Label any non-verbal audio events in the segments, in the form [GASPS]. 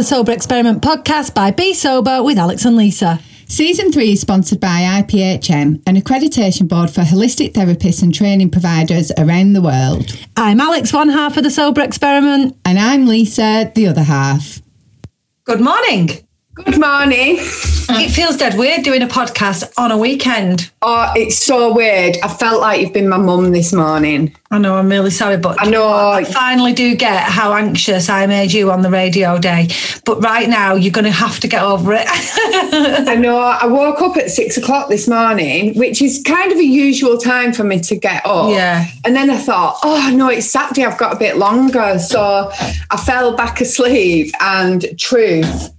the Sober Experiment podcast by Bee Sober with Alex and Lisa. Season 3 is sponsored by IPHM, an accreditation board for holistic therapists and training providers around the world. I'm Alex, one half of the Sober Experiment. And I'm Lisa, the other half. Good morning. Good morning. It feels dead weird doing a podcast on a weekend. Oh, it's so weird. I felt like you've been my mum this morning. I know, I'm really sorry, but I know. I finally do get how anxious I made you on the radio day. But right now, you're going to have to get over it. I [LAUGHS] know. I woke up at six o'clock this morning, which is kind of a usual time for me to get up. Yeah. And then I thought, oh, no, it's Saturday. I've got a bit longer. So I fell back asleep and truth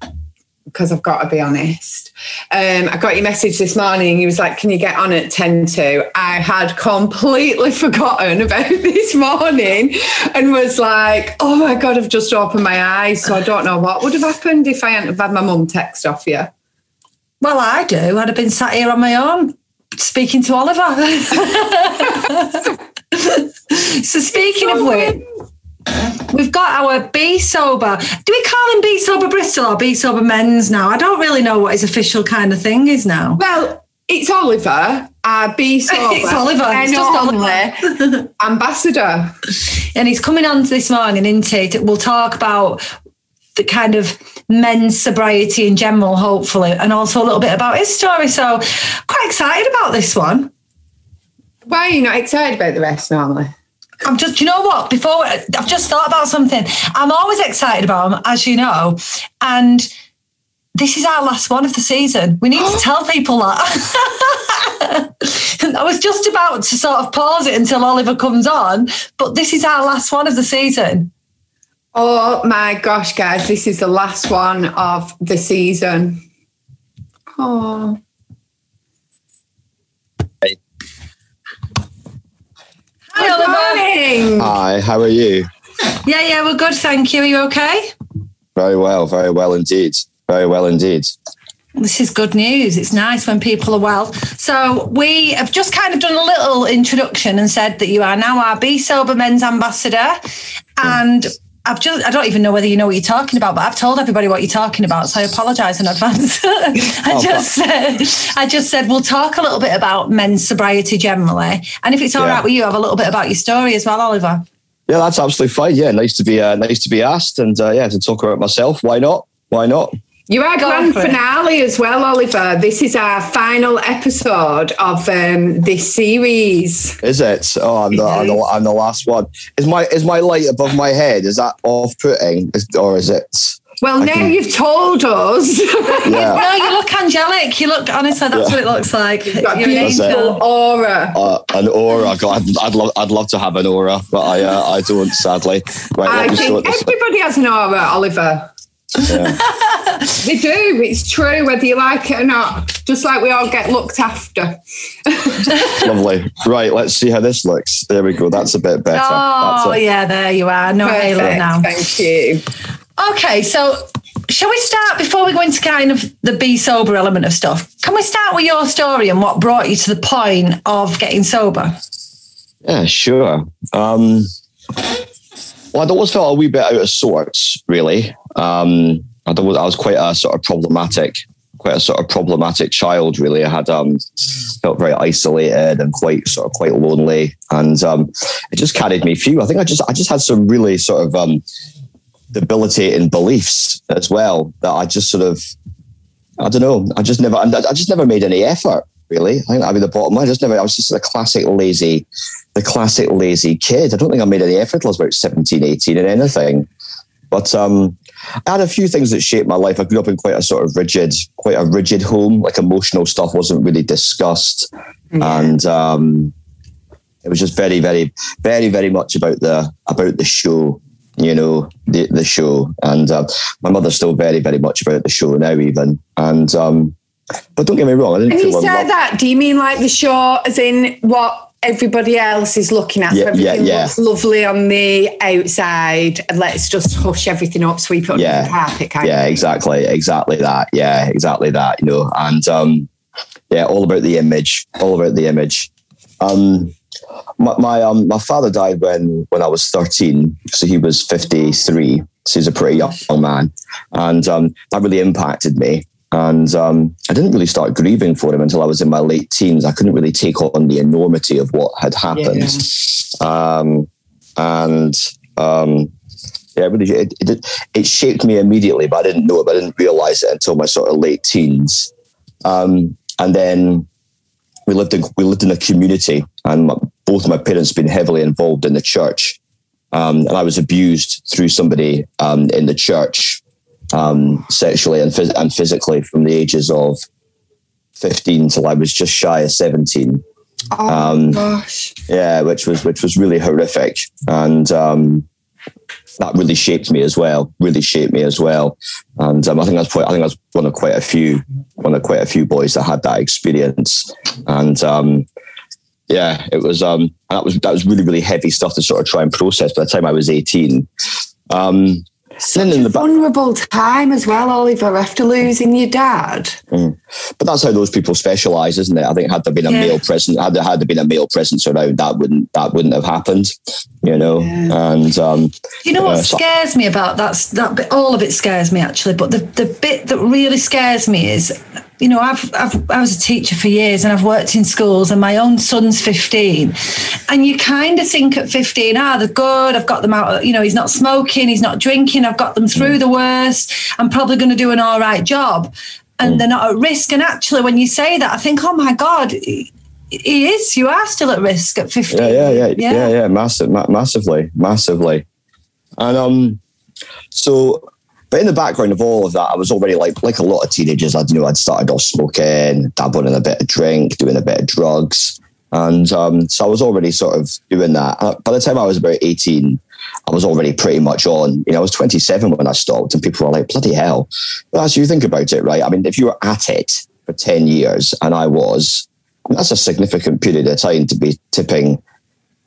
because I've got to be honest. Um, I got your message this morning. He was like, Can you get on at 10 to? I had completely [LAUGHS] forgotten about [LAUGHS] this morning and was like, Oh my God, I've just opened my eyes. So I don't know what would have happened if I hadn't have had my mum text off you. well, I do. I'd have been sat here on my own speaking to Oliver. [LAUGHS] so, speaking of which, We've got our Bee Sober. Do we call him Bee Sober Bristol or Bee Sober Men's now? I don't really know what his official kind of thing is now. Well, it's Oliver, our Be [LAUGHS] Sober. It's Oliver. It's just only [LAUGHS] ambassador. And he's coming on this morning into We'll talk about the kind of men's sobriety in general, hopefully, and also a little bit about his story. So, quite excited about this one. Why are you not excited about the rest normally? I'm just, you know what? Before I've just thought about something. I'm always excited about them, as you know, and this is our last one of the season. We need to [GASPS] tell people that. [LAUGHS] I was just about to sort of pause it until Oliver comes on, but this is our last one of the season. Oh my gosh, guys, this is the last one of the season. Oh. Hi, Good Oliver. morning. Hi, how are you? Yeah, yeah, we're good. Thank you. Are you okay? Very well, very well indeed. Very well indeed. This is good news. It's nice when people are well. So we have just kind of done a little introduction and said that you are now our Bee Sober Men's Ambassador. And I've just, I don't even know whether you know what you're talking about, but I've told everybody what you're talking about. So I apologise in advance. [LAUGHS] I Oh, just said, I just said, we'll talk a little bit about men's sobriety generally. And if it's all Yeah. right with you, have a little bit about your story as well, Oliver. Yeah, that's absolutely fine. Yeah, nice to be uh, nice to be asked, and uh, yeah, to talk about myself. Why not? Why not? You are Go grand for it. finale as well, Oliver. This is our final episode of um, this series. Is it? Oh, I'm the, I'm the, I'm the last one. Is my is my light above my head? Is that off putting, or is it? Well, I now can- you've told us. Yeah. [LAUGHS] No, you look angelic. You look, honestly, that's Yeah. what it looks like. You've got You're an angel. aura. Uh, an aura. God, I'd, I'd love I'd love to have an aura, but I uh, I don't sadly. Right, I let me sort think everybody has an aura, Oliver. Yeah. They do. It's true, whether you like it or not. Just like we all get looked after. [LAUGHS] Lovely. Right, let's see how this looks. There we go. That's a bit better. Oh, That's yeah, there you are. No halo now. Thank you. Okay, so shall we start before we go into kind of the Bee Sober element of stuff? Can we start with your story and what brought you to the point of getting sober? Yeah, sure. Um, well, I'd always felt a wee bit out of sorts, really. Um, I, thought I was quite a sort of problematic, quite a sort of problematic child, really. I had um, felt very isolated and quite sort of quite lonely, and um, it just carried me through. I think I just I just had some really sort of um, debilitating beliefs as well that I just sort of I don't know. I just never I just never made any effort. Really, I think that'd be the bottom line. I just never. I was just a classic lazy the classic lazy kid. I don't think I made any effort till I was about 17, 18 in anything. But um, I had a few things that shaped my life. I grew up in quite a sort of rigid, quite a rigid home. Like emotional stuff wasn't really discussed. And um, it was just very, very, very, very much about the about the show, you know, the the show. And uh, my mother's still very, very much about the show now, even. And um, but don't get me wrong, I didn't When you say that, do you mean like the show, as in what everybody else is looking at? Yeah, so everything yeah, yeah. looks lovely on the outside, and let's just hush everything up, sweep it under Yeah. the carpet, kind yeah of. exactly exactly that yeah exactly that you know and um yeah all about the image all about the image um my my, um, my father died when when I was thirteen, so he was fifty three. So he's a pretty young, young man, and um, that really impacted me. And um, I didn't really start grieving for him until I was in my late teens. I couldn't really take on the enormity of what had happened, um, and um, yeah, really, it, it, it shaped me immediately. But I didn't know it. But I didn't realize it until my sort of late teens. Um, and then we lived in we lived in a community, and my, both of my parents been heavily involved in the church. Um, and I was abused through somebody um, in the church um, sexually and, phys- and physically from the ages of 15 till I was just shy of 17. Oh Um, gosh. Yeah, which was which was really horrific, and um, that really shaped me as well. Really shaped me as well, and um, I think that's quite, I think that's one of quite a few one of quite a few boys that had that experience, and um, yeah, it was um, that was that was really really heavy stuff to sort of try and process. By the time I was eighteen, um, Such in a the back, vulnerable time as well, Oliver, after losing your dad. but that's how those people specialize, isn't it? I think had there been a Yeah. male presence, had there had there been a male presence around, that wouldn't that wouldn't have happened, you know. And um, You know what Uh, so- scares me about that's that bit, all of it scares me actually, but the, the bit that really scares me is, you know, I've, I've I was a teacher for years and I've worked in schools and my own son's 15. And you kind of think at 15, ah, they're good, I've got them out, you know, he's not smoking, he's not drinking, I've got them through the worst, I'm probably going to do an all right job. And they're not at risk. And actually, when you say that, I think, oh my God, he is. You are still at risk at 15. yeah, yeah, yeah, yeah, yeah, massive, ma- massively, massively. And um, so, but in the background of all of that, I was already like like a lot of teenagers. I'd you know I'd started off smoking, dabbling in a bit of drink, doing a bit of drugs, and um, so I was already sort of doing that. By the time I was about eighteen, I was already pretty much on. You know, I was twenty seven when I stopped, and people were like, "Bloody hell!" But as you think about it, right? I mean, if you were at it for ten years, and I was, that's a significant period of time to be tipping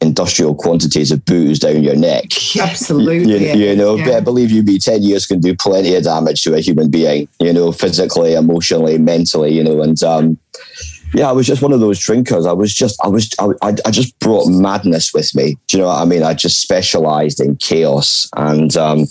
industrial quantities of booze down your neck. Absolutely. You, you know, Yeah. but I believe you'd be 10 years can do plenty of damage to a human being, you know, physically, emotionally, mentally, you know, and, um, yeah, I was just one of those drinkers. I was just, I was, I, I I just brought madness with me. Do you know what I mean? I just specialized in chaos, and um,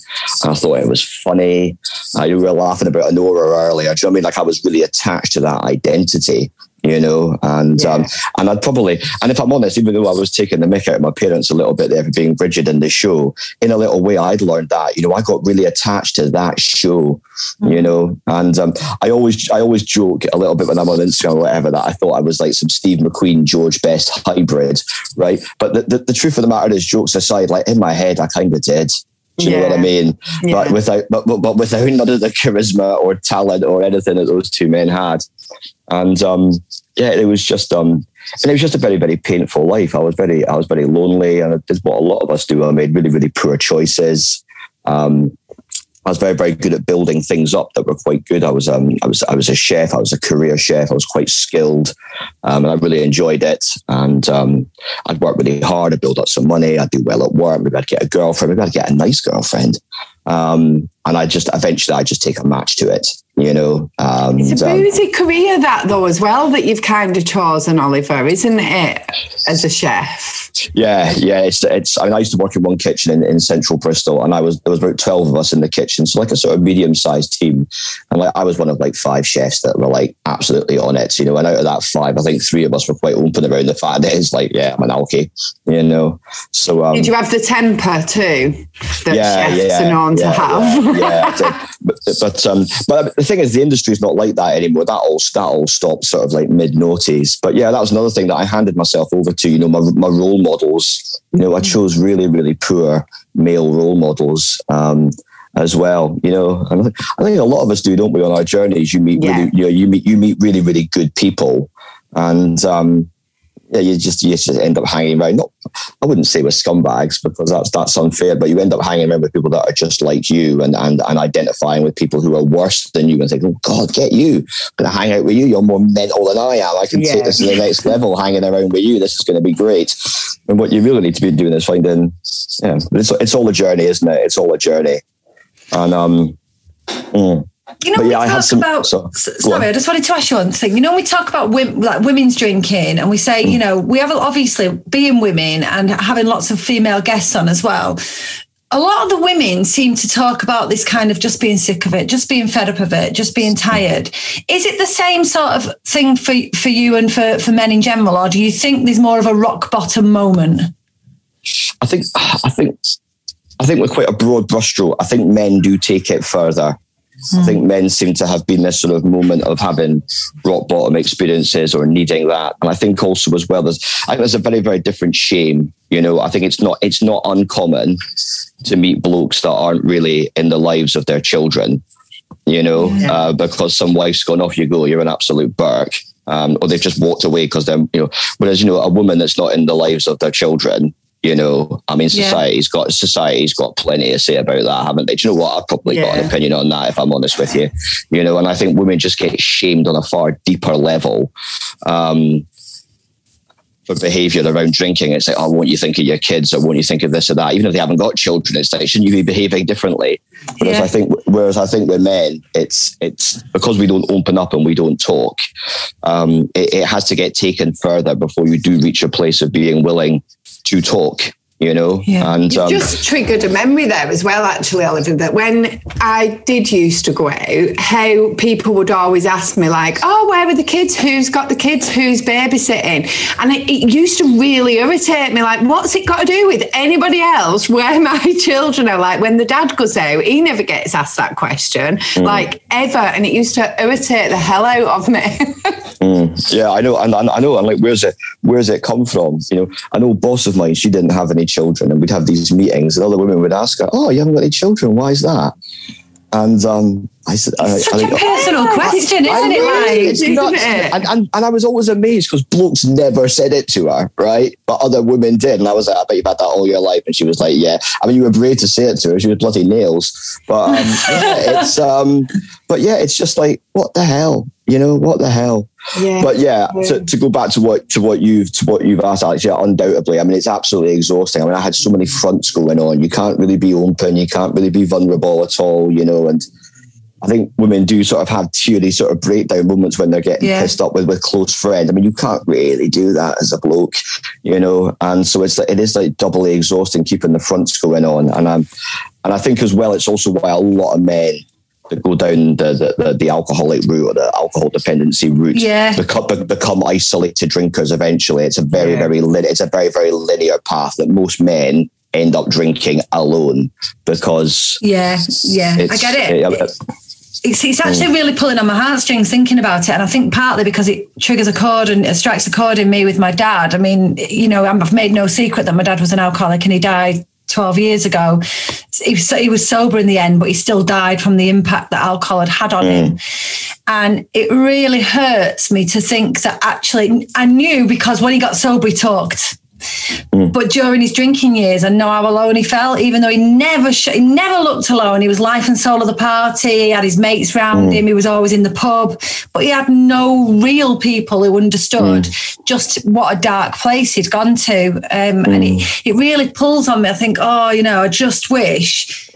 I thought it was funny. Uh, you were laughing about an aura earlier. Do you know what I mean? Like I was really attached to that identity, you know, and um, and I'd probably, and if I'm honest, even though I was taking the mick out of my parents a little bit there for being rigid in the show, in a little way, I'd learned that. You know, I got really attached to that show, you know, and um, I always, I always joke a little bit when I'm on Instagram or whatever that I thought I was like some Steve McQueen, George Best hybrid, right? But the, the, the truth of the matter is, jokes aside, like in my head, I kind of did. Do you know what I mean? Yeah. But without, but, but but without [LAUGHS] none of the charisma or talent or anything that those two men had, and um, yeah, it was just um, and it was just a very very painful life. I was very I was very lonely, and it's what a lot of us do. I made really really poor choices. Um, I was very very good at building things up that were quite good. I was um, I was I was a chef. I was a career chef. I was quite skilled, um, and I really enjoyed it. And um, I'd work really hard. I'd build up some money. I'd do well at work. Maybe I'd get a girlfriend. Maybe I'd get a nice girlfriend. Um, and I just eventually I just take a match to it, you know. Um, It's a and, um, boozy career, that though, as well, that you've kind of chosen, Oliver, isn't it? As a chef. Yeah, yeah. It's it's. I mean, I used to work in one kitchen in, in central Bristol, and I was there was about twelve of us in the kitchen, so like a sort of medium sized team, and like I was one of like five chefs that were like absolutely on it, you know. And out of that five, I think three of us were quite open around the fact that it's like, yeah, I'm an alky, you know. So um, Did you have the temper too that chefs are known to yeah, have? Yeah, yeah, but but um, but the thing is, the industry is not like that anymore. That all that all stopped sort of like mid noughties. But yeah, that was another thing that I handed myself over to. You know, my my role models. You know, I chose really really poor male role models. Um, as well, you know, I think- I think a lot of us do, don't we? On our journeys, you meet Yeah. really, you know, you meet you meet really, really good people, and um, yeah, you just you just end up hanging around. Not, I wouldn't say with scumbags because that's that's unfair, but you end up hanging around with people that are just like you and and, and identifying with people who are worse than you and think, oh God, get you. I'm gonna hang out with you. You're more mental than I am. I can Yeah. take this to the next level. [LAUGHS] Hanging around with you, this is going to be great. And what you really need to be doing is finding, yeah, it's it's all a journey, isn't it? It's all a journey, and um. mm. You know, But we yeah, I had talk some- about. so- sorry, on. I just wanted to ask you one thing. You know, we talk about women, like women's drinking, and we say, Mm. you know, we have obviously being women and having lots of female guests on as well. A lot of the women seem to talk about this kind of just being sick of it, just being fed up of it, just being tired. Is it the same sort of thing for for you and for for men in general, or do you think there's more of a rock bottom moment? I think I think I think with quite a broad brushstroke, I think men do take it further. I think men seem to have been this sort of moment of having rock bottom experiences or needing that. And I think also as well, there's I think there's a very, very different shame. You know, I think it's not it's not uncommon to meet blokes that aren't really in the lives of their children. You know, uh, because some wife's gone off you go, you're an absolute Burke. Um, or they've just walked away because they're, you know, whereas, you know, a woman that's not in the lives of their children, you know, I mean, Yeah. society's got society's got plenty to say about that, haven't they? Do you know what? I've probably got an opinion on that if I'm honest with you. You know, and I think women just get shamed on a far deeper level. Um, for behaviour around drinking, it's like, oh, won't you think of your kids, or won't you think of this or that? Even if they haven't got children, it's like, shouldn't you be behaving differently? Whereas Yeah. I think, whereas I think with men, it's it's because we don't open up and we don't talk. Um, it, it has to get taken further before you do reach a place of being willing to talk. You know, Yeah. and You've um, just triggered a memory there as well, actually, Oliver, that when I did used to go out, how people would always ask me, like, oh, where are the kids? Who's got the kids? Who's babysitting? And it, it used to really irritate me, like, what's it got to do with anybody else where my [LAUGHS] children are? Like, when the dad goes out, he never gets asked that question, like, ever. And it used to irritate the hell out of me. [LAUGHS] Yeah, I know, and, and I know, and like, where's it? Where's it come from? You know, I know a boss of mine. She didn't have any children, and we'd have these meetings, and other women would ask her, "Oh, you haven't got any children? Why is that?" And um, I said, I, Such I a personal question, I isn't it? Like, it's Isn't nuts. it? And, and, and I was always amazed because blokes never said it to her, right? But other women did. And I was like, I bet you've had that all your life. And she was like, Yeah. I mean, you were brave to say it to her. She was bloody nails. But um, yeah, [LAUGHS] it's um, but yeah, it's just like, what the hell? You know, what the hell? yeah. But yeah, Yeah. To, to go back to what to what you've to what you've asked, Alex, yeah, undoubtedly. I mean, it's absolutely exhausting. I mean, I had so many fronts going on. You can't really be open. You can't really be vulnerable at all. You know, and I think women do sort of have teary sort of breakdown moments when they're getting Yeah. pissed up with with close friends. I mean, you can't really do that as a bloke, you know. And so it's like it is like doubly exhausting keeping the fronts going on. And I'm and I think as well, it's also why a lot of men go down the the, the, the alcoholic route or the alcohol dependency route Yeah. become be- become isolated drinkers eventually. It's a very Yeah. very it's a very very linear path that most men end up drinking alone because yeah, yeah, I get it. uh, It's, it's actually really pulling on my heartstrings thinking about it. And I think partly because it triggers a chord and it strikes a chord in me with my dad. I mean, you know, I've made no secret that my dad was an alcoholic and he died 12 years ago. He was, he was sober in the end, but he still died from the impact that alcohol had had on him. And it really hurts me to think that actually I knew because when he got sober, he talked. Mm. But during his drinking years, I know how alone he felt, even though he never sh- he never looked alone. He was life and soul of the party. He had his mates round mm. him. He was always in the pub, but he had no real people who understood mm. just what a dark place he'd gone to. Um, And it, it really pulls on me. I think, oh, you know, I just wish.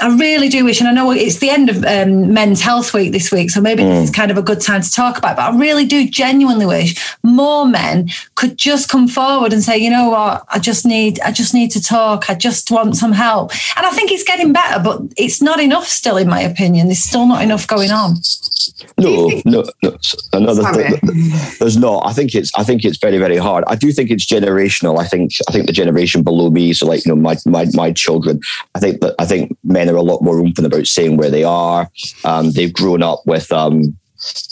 I really do wish, and I know it's the end of um, Men's Health Week this week, so maybe this is kind of a good time to talk about. It, but I really do genuinely wish more men could just come forward and say, you know what, I just need, I just need to talk. I just want some help, and I think it's getting better, but it's not enough still, in my opinion. There's still not enough going on. No, no, no, no, there's, Sorry. there's not. I think it's. I think it's very, very hard. I do think it's generational. I think. I think the generation below me, so like you know, my my my children. I think that I think men are a lot more open about saying where they are. Um, they've grown up with. Um,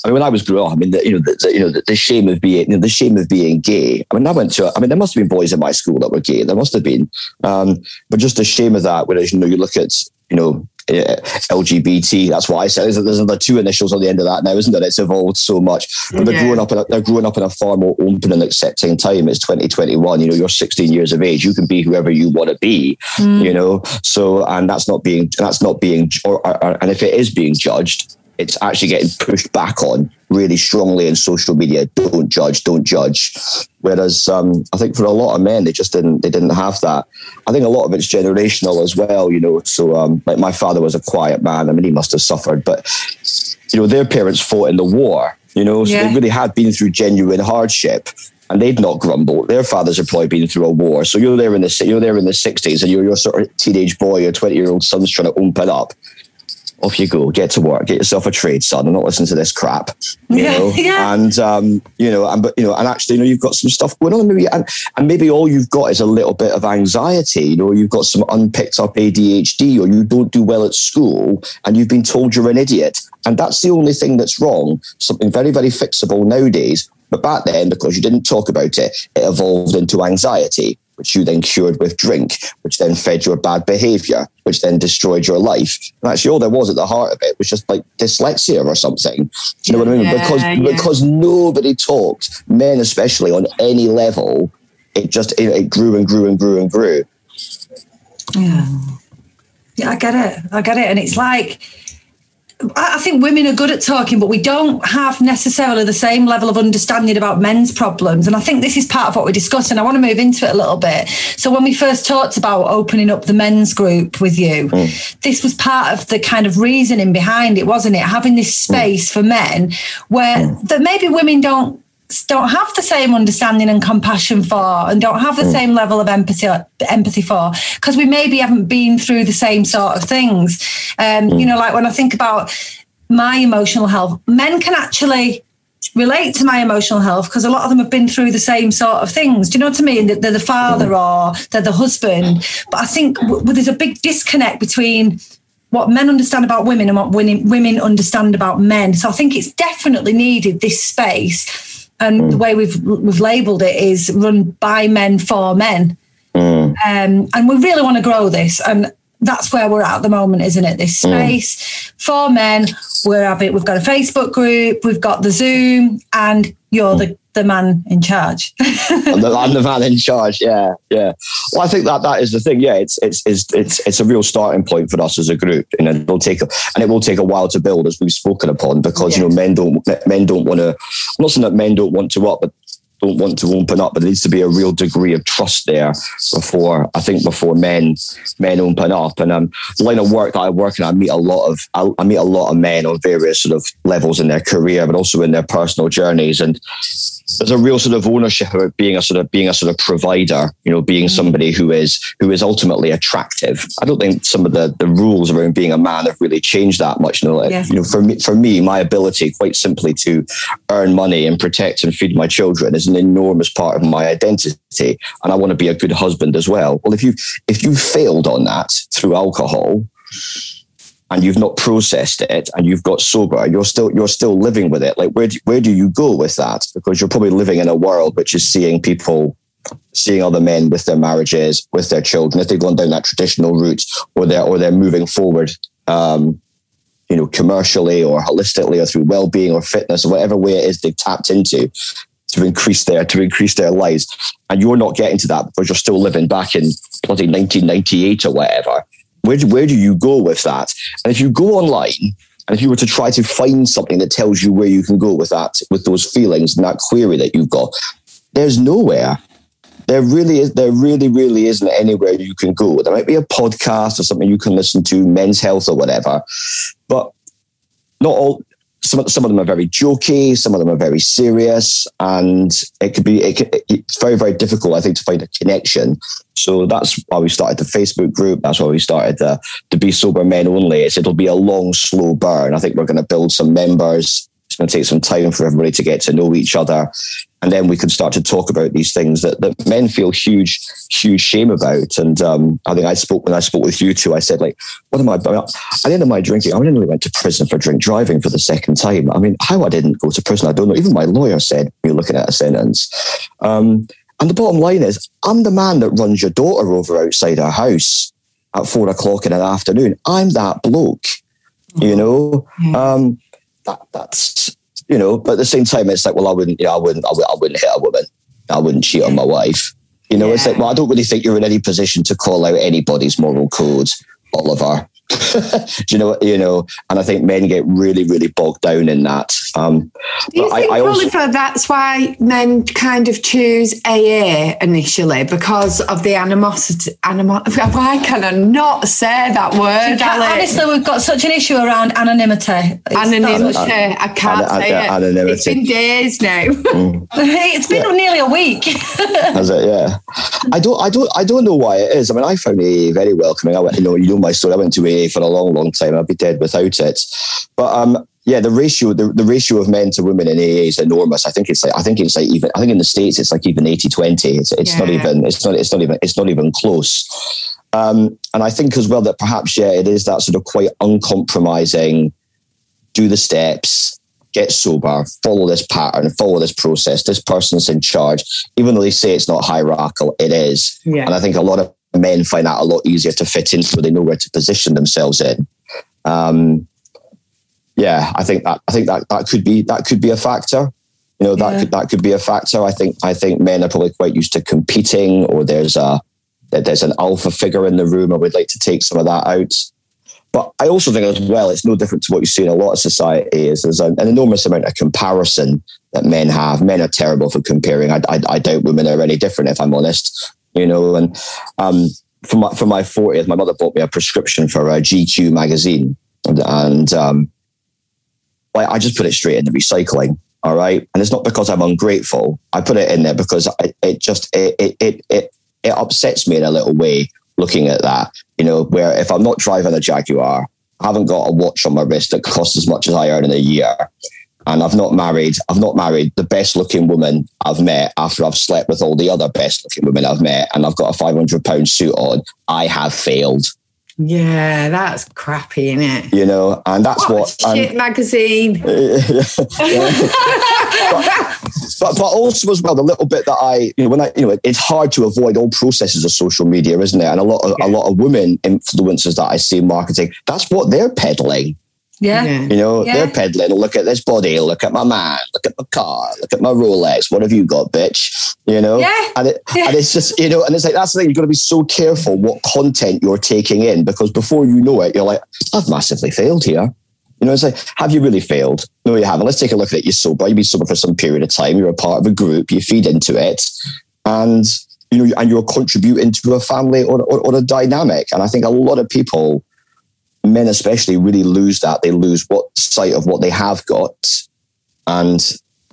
I mean, when I was growing up, I mean, the, you know, the, the, you know, the, the shame of being, you know, the shame of being gay. I mean, I went to, I mean, there must have been boys in my school that were gay. There must have been, um, but just the shame of that. Whereas, you know, you look at, you know, Uh, LGBT. That's what I said. There's, there's the two initials on the end of that now, isn't it? It's evolved so much. But they're Yeah. growing up in a, they're growing up in a far more open and accepting time. It's 2021. You know, you're 16 years of age. You can be whoever you want to be. Hmm. You know, so and that's not being that's not being or, or, or- and if it is being judged, it's actually getting pushed back on. Really strongly in social media, don't judge, don't judge. Whereas um, I think for a lot of men, they just didn't they didn't have that. I think a lot of it's generational as well, you know. So um, like my father was a quiet man. I mean, he must have suffered, but you know, their parents fought in the war. You know, so Yeah. they really had been through genuine hardship. And they'd not grumbled. Their fathers had probably been through a war. So you're there in the you're there in the sixties, and you're your sort of teenage boy, your twenty year old son's trying to open up. Off you go, get to work, get yourself a trade, son, and not listen to this crap. You Yeah, know, yeah. and um, you know, and but you know, and actually, you know, you've got some stuff going on, maybe, and, and maybe all you've got is a little bit of anxiety. You know, you've got some unpicked up ADHD, or you don't do well at school, and you've been told you're an idiot, and that's the only thing that's wrong. Something very, very fixable nowadays. But back then, because you didn't talk about it, it evolved into anxiety, which you then cured with drink, which then fed your bad behavior, which then destroyed your life. And actually, all there was at the heart of it was just like dyslexia or something. Do you know what I mean? Because yeah. because nobody talked, men especially, on any level. It just it, it grew and grew and grew and grew. Yeah. Yeah, I get it. I get it. And it's like, I think women are good at talking, but we don't have necessarily the same level of understanding about men's problems. And I think this is part of what we're discussing. I want to move into it a little bit. So, when we first talked about opening up the men's group with you, hmm. this was part of the kind of reasoning behind it, wasn't it? Having this hmm. space for men where hmm. that maybe women don't don't have the same understanding and compassion for and don't have the hmm. same level of empathy empathy for because we maybe haven't been through the same sort of things. Um, you hmm. know like when i think about my emotional health men can actually relate to my emotional health because a lot of them have been through the same sort of things. Do you know what i mean? That they're the father hmm. or they're the husband. But i think w- there's a big disconnect between what men understand about women and what women, women understand about men. So I think it's definitely needed this space. And the hmm. way we've we've labelled it is run by men for men. Hmm. Um, and we really want to grow this. And that's where we're at at the moment, isn't it? This hmm. space for men. We're having, we've got a Facebook group, we've got the Zoom, and you're the, the man in charge. [LAUGHS] I'm the, I'm the man in [LAUGHS] charge. Yeah, yeah. Well, I think that that is the thing. Yeah, it's it's it's it's it's a real starting point for us as a group, and it'll take a, and it will take a while to build, as we've spoken upon, because you know men don't men don't want to. I'm not saying that men don't want to up, but don't want to open up, but there needs to be a real degree of trust there before I think before men men open up. And um, the line of work that I work in, I meet a lot of I, I meet a lot of men on various sort of levels in their career, but also in their personal journeys. And there's a real sort of ownership of being a sort of being a sort of provider, you know, being mm. somebody who is who is ultimately attractive. I don't think some of the the rules around being a man have really changed that much. You know, like, Yeah. you know, for me, for me, my ability, quite simply, to earn money and protect and feed my children is an enormous part of my identity, and I want to be a good husband as well. Well, if you if you failed on that through alcohol, and you've not processed it and you've got sober, you're still you're still living with it. Like where do, where do you go with that? Because you're probably living in a world which is seeing people seeing other men with their marriages, with their children, if they've gone down that traditional route, or they're or they're moving forward, um, you know, commercially or holistically or through well-being or fitness or whatever way it is they've tapped into to increase their to increase their lives. And you're not getting to that because you're still living back in bloody 1998 or whatever. Where do, where do you go with that? And if you go online and if you were to try to find something that tells you where you can go with that, with those feelings and that query that you've got, there's nowhere. There really is. There really, really isn't anywhere you can go. There might be a podcast or something you can listen to, Men's Health or whatever, but not all. Some some of them are very jokey. Some of them are very serious, and it could be. It it's very very difficult, I think, to find a connection. So that's why we started the Facebook group. That's why we started the the Bee Sober Men Only. It's it'll be a long, slow burn. I think we're going to build some members. It's going to take some time for everybody to get to know each other, and then we can start to talk about these things that, that men feel huge, huge shame about. And um, I think I spoke when I spoke with you two. I said like, what am I? I mean, at the end of my drinking, I nearly went to prison for drink driving for the second time. I mean, how I didn't go to prison, I don't know. Even my lawyer said you're looking at a sentence. Um, and the bottom line is, I'm the man that runs your daughter over outside her house at four o'clock in the afternoon. I'm that bloke, you know. Um, that that's you know. But at the same time, it's like, well, I wouldn't, you know, I wouldn't, I, would, I wouldn't hit a woman. I wouldn't cheat on my wife. You know, it's like, well, I don't really think you're in any position to call out anybody's moral codes, Oliver. [LAUGHS] Do you know? You know, and I think men get really, really bogged down in that. Um, Do you think, I, I Oliver, also, that's why men kind of choose AA initially because of the animosity? Animo- [LAUGHS] why can I not say that word? Honestly, we've got such an issue around anonymity. It's anonymity. I can't an, say an, it. Anonymity. It's been days now. [LAUGHS] Mm. it's been yeah. nearly a week. Has it? Yeah. I don't. I don't. I don't know why it is. I mean, I found AA very welcoming. I went. You know, you know my story. I went to AA for a long, long time. I'd be dead without it. But um, yeah, the ratio, the, the ratio of men to women in AA is enormous. I think it's like, I think it's like even, I think in the States, it's like even 80, 20. It's, it's yeah. not even, it's not, it's not even, it's not even close. Um, and I think as well that perhaps, yeah, it is that sort of quite uncompromising, do the steps, get sober, follow this pattern, follow this process. This person's in charge. Even though they say it's not hierarchical, it is. Yeah. And I think a lot of men find that a lot easier to fit in so they know where to position themselves in. Um, yeah, I think that I think that that could be that could be a factor. You know, that yeah. could that could be a factor. I think I think men are probably quite used to competing, or there's a there's an alpha figure in the room. I would like to take some of that out. But I also think as well, it's no different to what you see in a lot of society. Is there's an, an enormous amount of comparison that men have. Men are terrible for comparing. I, I, I doubt women are any different, if I'm honest you know. And um, for my for my 40th, my mother bought me a prescription for a GQ magazine, and, and um, I just put it straight in the recycling. All right, and it's not because I'm ungrateful. I put it in there because I, it just it, it it it it upsets me in a little way looking at that. You know, where if I'm not driving a Jaguar, I haven't got a watch on my wrist that costs as much as I earn in a year and I've not married. I've not married the best looking woman I've met after I've slept with all the other best looking women I've met, and I've got a five hundred pound suit on. I have failed. Yeah, that's crappy, isn't it? You know, and that's what, what shit magazine. [LAUGHS] but, but, but also as well, the little bit that I, you know, when I, you know, it's hard to avoid all processes of social media, isn't it? And a lot of yeah. a lot of women influencers that I see marketing, that's what they're peddling. Yeah. You know, yeah. they're peddling. Look at this body. Look at my man. Look at my car. Look at my Rolex. What have you got, bitch? You know? Yeah. And, it, yeah. and it's just, you know, and it's like, that's the thing. You've got to be so careful what content you're taking in because before you know it, you're like, I've massively failed here. You know, it's like, have you really failed? No, you haven't. Let's take a look at it. You're sober. You've been sober for some period of time. You're a part of a group. You feed into it. And, you know, and you're contributing to a family or, or, or a dynamic. And I think a lot of people, men especially really lose that. They lose what sight of what they have got, and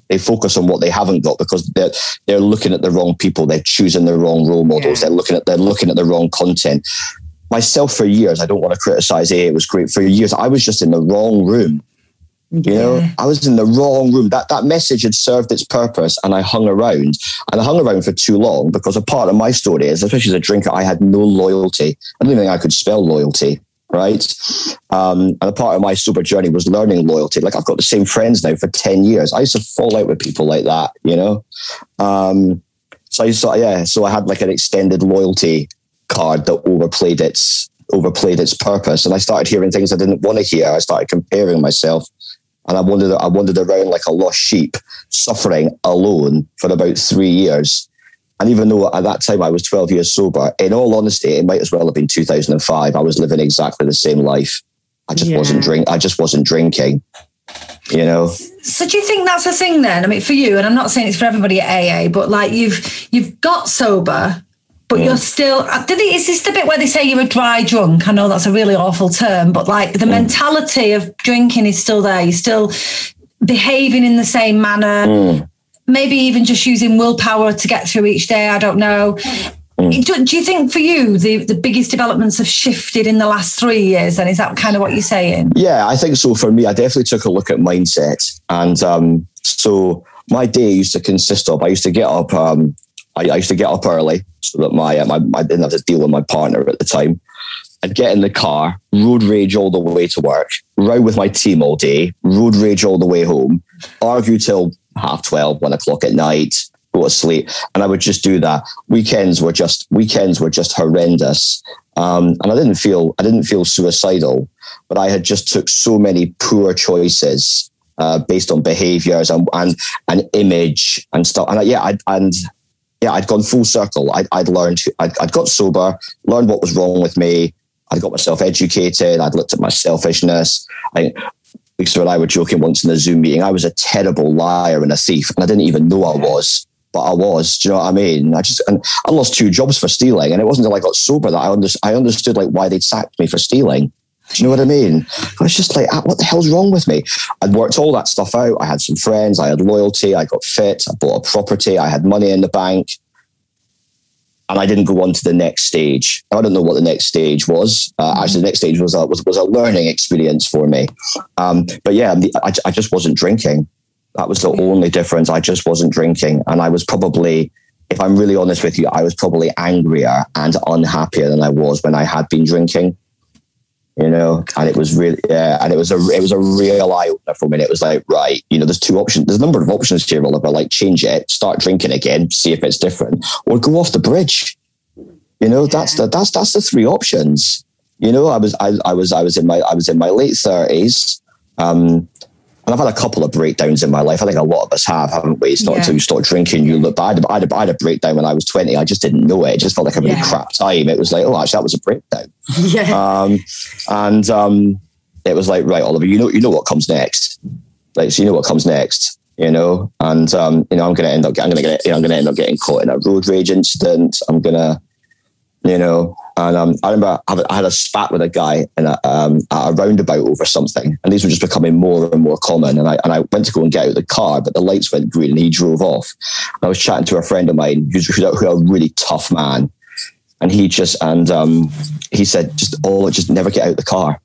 they focus on what they haven't got because they're they're looking at the wrong people. They're choosing the wrong role models. Yeah. They're looking at they're looking at the wrong content. Myself, for years, I don't want to criticize A. It was great for years. I was just in the wrong room. You know, I was in the wrong room. That that message had served its purpose, and I hung around. And I hung around for too long because a part of my story is, especially as a drinker, I had no loyalty. I don't even think I could spell loyalty right? Um, and a part of my sober journey was learning loyalty. Like I've got the same friends now for 10 years. I used to fall out with people like that, you know? Um, so I saw, yeah, so I had like an extended loyalty card that overplayed its overplayed its purpose. And I started hearing things I didn't want to hear. I started comparing myself. And I wandered, I wandered around like a lost sheep, suffering alone for about three years. And even though at that time I was 12 years sober, in all honesty, it might as well have been 2005. I was living exactly the same life. I just yeah. wasn't drink. I just wasn't drinking. You know. So do you think that's a thing then? I mean, for you, and I'm not saying it's for everybody at AA, but like you've you've got sober, but you're still. Uh, did they, is this the bit where they say you're a dry drunk? I know that's a really awful term, but like the mm. mentality of drinking is still there. You're still behaving in the same manner. Mm maybe even just using willpower to get through each day. I don't know. Mm. Do, do, you think for you the, the biggest developments have shifted in the last three years? And is that kind of what you're saying? Yeah, I think so. For me, I definitely took a look at mindset, and um, so my day used to consist of I used to get up. Um, I, I, used to get up early so that my, my I didn't have to deal with my partner at the time. I'd get in the car, road rage all the way to work, ride with my team all day, road rage all the way home, argue till half 12, one o'clock at night, go to sleep. And I would just do that. Weekends were just, weekends were just horrendous. Um, and I didn't feel, I didn't feel suicidal, but I had just took so many poor choices uh, based on behaviors and, and, and image and stuff. And I, yeah, I, and yeah, I'd gone full circle. I'd, I'd learned, I'd, I'd got sober, learned what was wrong with me, I got myself educated. I'd looked at my selfishness. I, Lisa and I were joking once in a Zoom meeting. I was a terrible liar and a thief, and I didn't even know I was, but I was. Do you know what I mean? I just and I lost two jobs for stealing, and it wasn't until I got sober that I, under, I understood like why they'd sacked me for stealing. Do you know what I mean? I was just like, ah, what the hell's wrong with me? I'd worked all that stuff out. I had some friends. I had loyalty. I got fit. I bought a property. I had money in the bank and I didn't go on to the next stage. I don't know what the next stage was. Uh, mm-hmm. Actually, the next stage was a was, was a learning experience for me. Um, but yeah, I, I just wasn't drinking. That was the only difference. I just wasn't drinking, and I was probably, if I'm really honest with you, I was probably angrier and unhappier than I was when I had been drinking you know, and it was really, yeah, and it was a, it was a real eye opener for me. It was like, right, you know, there's two options, there's a number of options here, Oliver, like change it, start drinking again, see if it's different, or go off the bridge. You know, that's the, that's, that's the three options. You know, I was, I, I was, I was in my, I was in my late thirties. Um, and I've had a couple of breakdowns in my life. I think a lot of us have, haven't we? It's not yeah. until you start drinking, you look bad. I had, I had a breakdown when I was 20. I just didn't know it. It just felt like a really yeah. crap time. It was like, oh, actually, that was a breakdown. [LAUGHS] Yeah. Um, and um, it was like, right, Oliver, you know, you know what comes next. Like, so you know what comes next, you know? And, um, you know, I'm going to end up, I'm going to get, you know, I'm going to end up getting caught in a road rage incident. I'm going to, you know, and um, I remember I had a spat with a guy in a, um, at a roundabout over something, and these were just becoming more and more common. And I and I went to go and get out of the car, but the lights went green, and he drove off. And I was chatting to a friend of mine who's, who's, a, who's a really tough man, and he just and um, he said, just oh, just never get out of the car.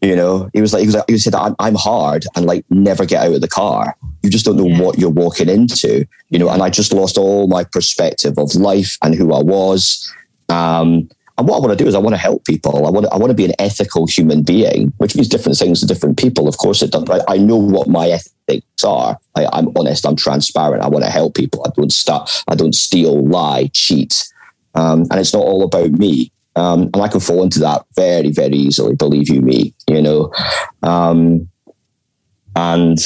You know, he was like, he was like, he said, I'm, I'm hard and like never get out of the car. You just don't know yeah. what you're walking into, you know. And I just lost all my perspective of life and who I was um, and what I want to do is I want to help people. I want to, I want to be an ethical human being, which means different things to different people. Of course, it does. I, I know what my ethics are. I, I'm honest. I'm transparent. I want to help people. I don't start. I don't steal, lie, cheat. Um, and it's not all about me. Um, and I can fall into that very, very easily. Believe you me. You know. Um, and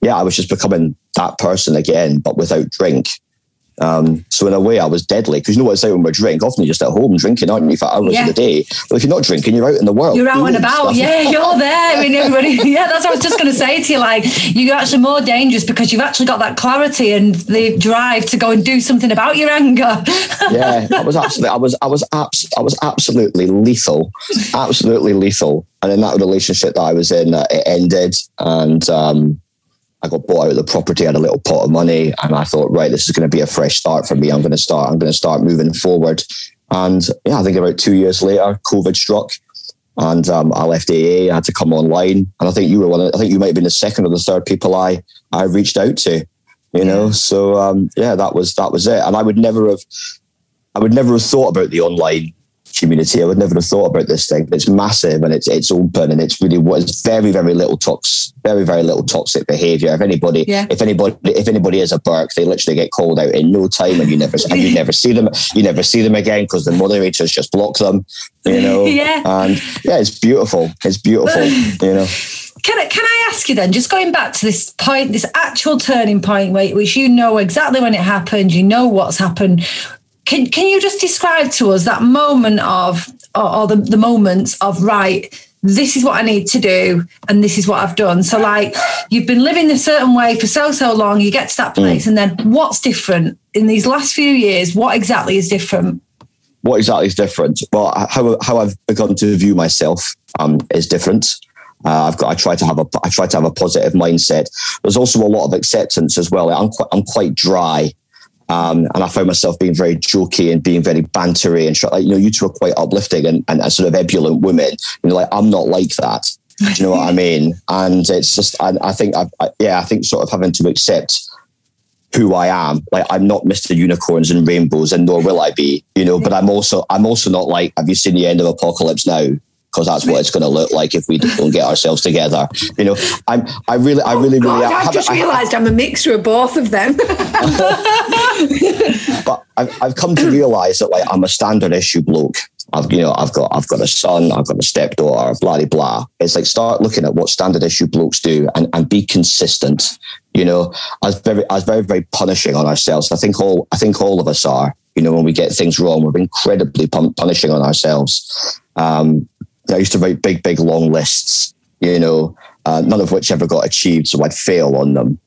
yeah, I was just becoming that person again, but without drink. Um, so in a way, I was deadly because you know what it's like when we're drink. Often you're just at home drinking, aren't you, for hours yeah. of the day? But if you're not drinking, you're out in the world. You're out and about. Stuff. Yeah, you're there. I mean, everybody. [LAUGHS] Yeah, that's what I was just going to say to you. Like, you're actually more dangerous because you've actually got that clarity and the drive to go and do something about your anger. [LAUGHS] yeah, I was absolutely. I was. I was. Abs- I was absolutely lethal. Absolutely lethal. And in that relationship that I was in, uh, it ended, and. Um, I got bought out of the property, had a little pot of money, and I thought, right, this is going to be a fresh start for me. I'm going to start. I'm going to start moving forward. And yeah, I think about two years later, COVID struck, and um, I left AA. I had to come online, and I think you were one. Of, I think you might have been the second or the third people I I reached out to. You know, so um, yeah, that was that was it. And I would never have, I would never have thought about the online community. I would never have thought about this thing. It's massive and it's it's open and it's really what is very very little toxic, very very little toxic behavior. If anybody, yeah. if anybody, if anybody is a Burke, they literally get called out in no time, and you never and you never see them. You never see them again because the moderators just block them. You know, [LAUGHS] yeah, and yeah, it's beautiful. It's beautiful. [LAUGHS] you know. Can I, can I ask you then, just going back to this point, this actual turning point, where which you know exactly when it happened, you know what's happened. Can can you just describe to us that moment of or, or the, the moments of right, this is what I need to do and this is what I've done. So like you've been living a certain way for so so long, you get to that place mm. and then what's different in these last few years? What exactly is different? What exactly is different? Well, how how I've begun to view myself um, is different. Uh, I've got. I try to have a. I try to have a positive mindset. There's also a lot of acceptance as well. I'm quite. I'm quite dry um, and I found myself being very jokey and being very bantery and like, you know, you two are quite uplifting and, and, and sort of ebullient women. And like, I'm not like that. Do you know what I [LAUGHS] mean? And it's just, I, I think, I, I, yeah, I think sort of having to accept who I am. Like I'm not Mr. Unicorns and Rainbows, and nor will I be. You know, but I'm also I'm also not like. Have you seen the end of Apocalypse Now? Because that's what it's going to look like if we don't get ourselves together. You know, I'm, I really, I really, oh, really. God, I've just realised I'm a mixture of both of them. [LAUGHS] but I've, I've come to realise that like I'm a standard issue bloke. I've you know I've got I've got a son, I've got a stepdaughter, blah blah blah. It's like start looking at what standard issue blokes do and, and be consistent. You know, I was very I was very very punishing on ourselves. I think all I think all of us are. You know, when we get things wrong, we're incredibly punishing on ourselves. Um, I used to write big, big, long lists, you know, uh, none of which ever got achieved. So I'd fail on them.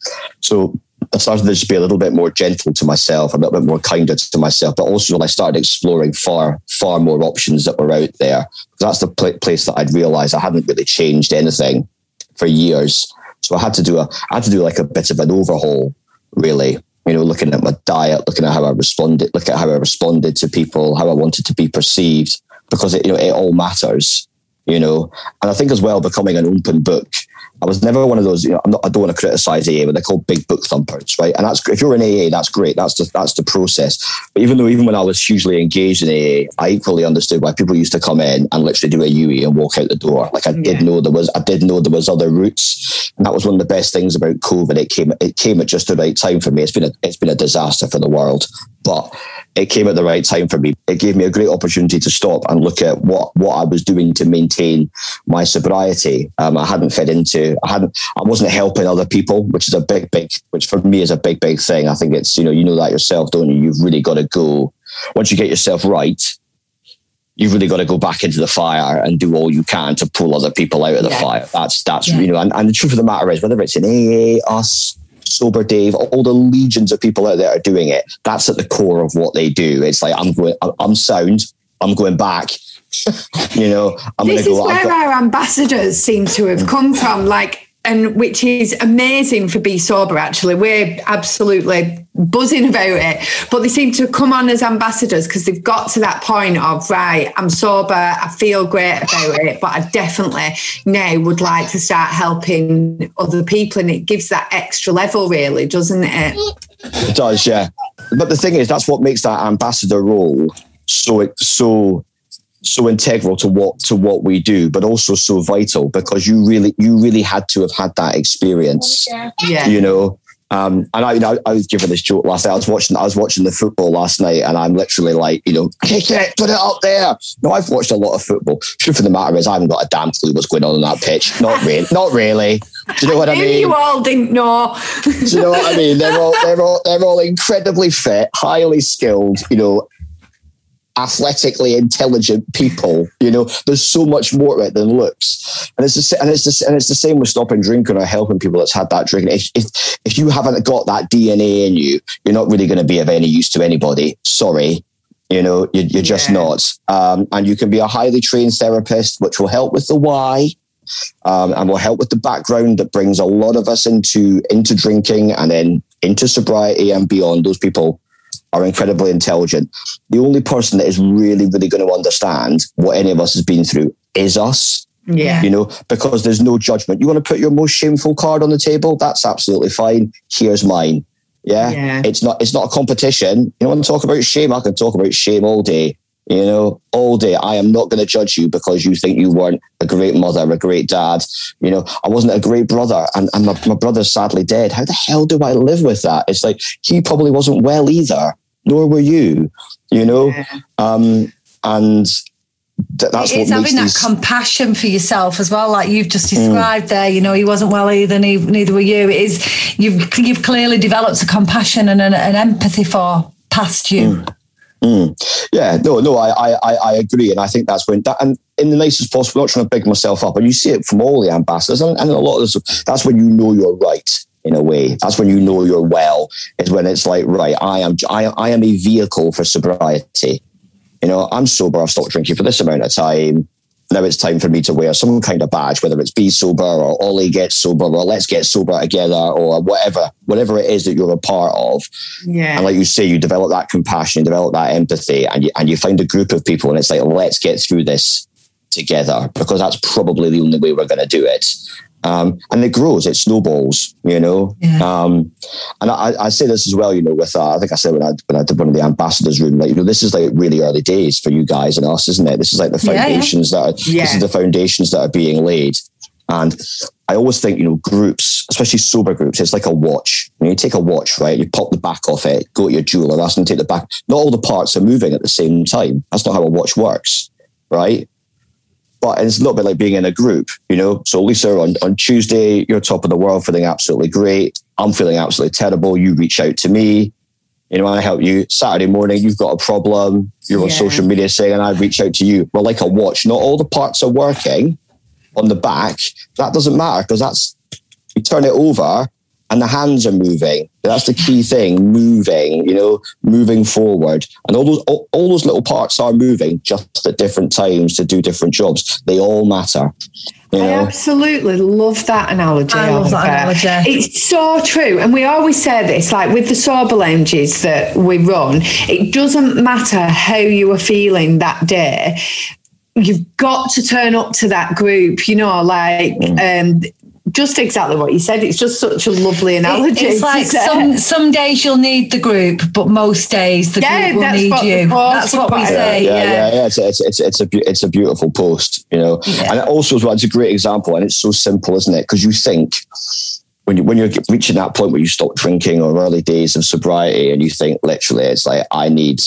So I started to just be a little bit more gentle to myself, a little bit more kinder to myself. But also, when I started exploring far, far more options that were out there, that's the pl- place that I'd realized I hadn't really changed anything for years. So I had to do a, I had to do like a bit of an overhaul, really. You know, looking at my diet, looking at how I responded, look at how I responded to people, how I wanted to be perceived, because it, you know, it all matters. You know, and I think as well, becoming an open book I was never one of those. You know, not, i don't want to criticize AA, but they're called big book thumpers, right? And that's if you're in AA, that's great. That's the that's the process. But even though even when I was hugely engaged in AA, I equally understood why people used to come in and literally do a UE and walk out the door. Like I yeah. did know there was, I did know there was other routes, and that was one of the best things about COVID. It came, it came at just the right time for me. It's been a, it's been a disaster for the world, but it came at the right time for me. It gave me a great opportunity to stop and look at what what I was doing to maintain my sobriety. Um, I hadn't fed into, I hadn't, I wasn't helping other people, which is a big, big, which for me is a big, big thing. I think it's you know you know that yourself, don't you? You've really got to go once you get yourself right. You've really got to go back into the fire and do all you can to pull other people out of the yeah. fire. That's that's yeah. you know, and, and the truth of the matter is, whether it's in AA, us, Sober Dave, all the legions of people out there are doing it. That's at the core of what they do. It's like I'm going, I'm sound, I'm going back. [LAUGHS] you know, I'm this go, is where got- our ambassadors seem to have come from. Like and which is amazing for Bee Sober, actually. We're absolutely buzzing about it. But they seem to come on as ambassadors because they've got to that point of, right, I'm sober, I feel great about it, but I definitely now would like to start helping other people. And it gives that extra level, really, doesn't it? It does, yeah. But the thing is, that's what makes that ambassador role so so so integral to what to what we do, but also so vital because you really you really had to have had that experience. Yeah. You know. Um, and I, you know, I was given this joke last night. I was watching, I was watching the football last night, and I'm literally like, you know, [LAUGHS] kick it, put it up there. No, I've watched a lot of football. Truth of the matter is, I haven't got a damn clue what's going on on that pitch. Not really, not really. Do you know what I, I mean? You all didn't know. Do you know what I mean? They're all, they're all, they're all incredibly fit, highly skilled. You know, athletically intelligent people. You know, there's so much more to it than looks. And it's the, and it's the, and it's the same with stopping drinking or helping people that's had that drinking. If, if, if you haven't got that DNA in you, you're not really going to be of any use to anybody. Sorry. You know, you're, you're just yeah. not. Um, and you can be a highly trained therapist, which will help with the why. Um, and will help with the background that brings a lot of us into into drinking and then into sobriety and beyond. Those people are incredibly intelligent. The only person that is really, really going to understand what any of us has been through is us. Yeah. You know, because there's no judgment. You want to put your most shameful card on the table? That's absolutely fine. Here's mine. Yeah? yeah. It's not it's not a competition. You want to talk about shame? I can talk about shame all day you know, all day. I am not going to judge you because you think you weren't a great mother, a great dad. You know, I wasn't a great brother and, and my, my brother's sadly dead. How the hell do I live with that? It's like he probably wasn't well either, nor were you, you know? Yeah. Um, and th- that's it's having that these... compassion for yourself as well, like you've just mm. described mm. there. You know, he wasn't well either, neither were you. It is you've you've clearly developed a compassion and an, an empathy for past you. Mm. Mm. Yeah, no, no, I, I, I agree, and I think that's when that, and in the nicest possible, not trying to big myself up, and you see it from all the ambassadors, and, and a lot of this, that's when you know you're right in a way. That's when you know you're well. Is when it's like, right, I am, I, I am a vehicle for sobriety. You know, I'm sober. I've stopped drinking for this amount of time now it's time for me to wear some kind of badge, whether it's Bee Sober or Ollie gets sober or let's get sober together or whatever, whatever it is that you're a part of. Yeah. And like you say, you develop that compassion, you develop that empathy, and you and you find a group of people, and it's like, let's get through this together because that's probably the only way we're going to do it. Um, and it grows, it snowballs, you know. Yeah. Um, and I, I, say this as well, you know, with uh, I think I said when I when I did one of the ambassadors room, like you know, this is like really early days for you guys and us, isn't it? This is like the foundations yeah, yeah. that are, this is the foundations that are being laid. And I always think, you know, groups, especially sober groups, it's like a watch. When you take a watch, right, you pop the back off it, go to your jeweler, ask them to take the back. Not all the parts are moving at the same time. That's not how a watch works, right? But it's a little bit like being in a group, you know. So Lisa, on, on Tuesday, you're top of the world, feeling absolutely great. I'm feeling absolutely terrible. You reach out to me. You know, I help you. Saturday morning, you've got a problem. You're on social media saying, and I reach out to you. Well, like a watch, not all the parts are working on the back. That doesn't matter because that's you turn it over and the hands are moving. That's the key thing, moving, you know, moving forward. And all those all, all those little parts are moving just at different times to do different jobs. They all matter. You I absolutely love that analogy. I love that Oliver. analogy. It's so true. And we always say this, like with the sober lounges that we run, it doesn't matter how you are feeling that day. You've got to turn up to that group, you know, like um, just exactly what you said. It's just such a lovely analogy. It's like [LAUGHS] some some days you'll need the group, but most days the Yeah, group will need you. post That's what we was say. yeah, Yeah, yeah, yeah. It's, it's, it's, it's a it's a beautiful post, you know, Yeah. and also as well, it's a great example, and it's so simple, isn't it? Because you think when you when you're reaching that point where you stop drinking or early days of sobriety, and you think literally, it's like I need.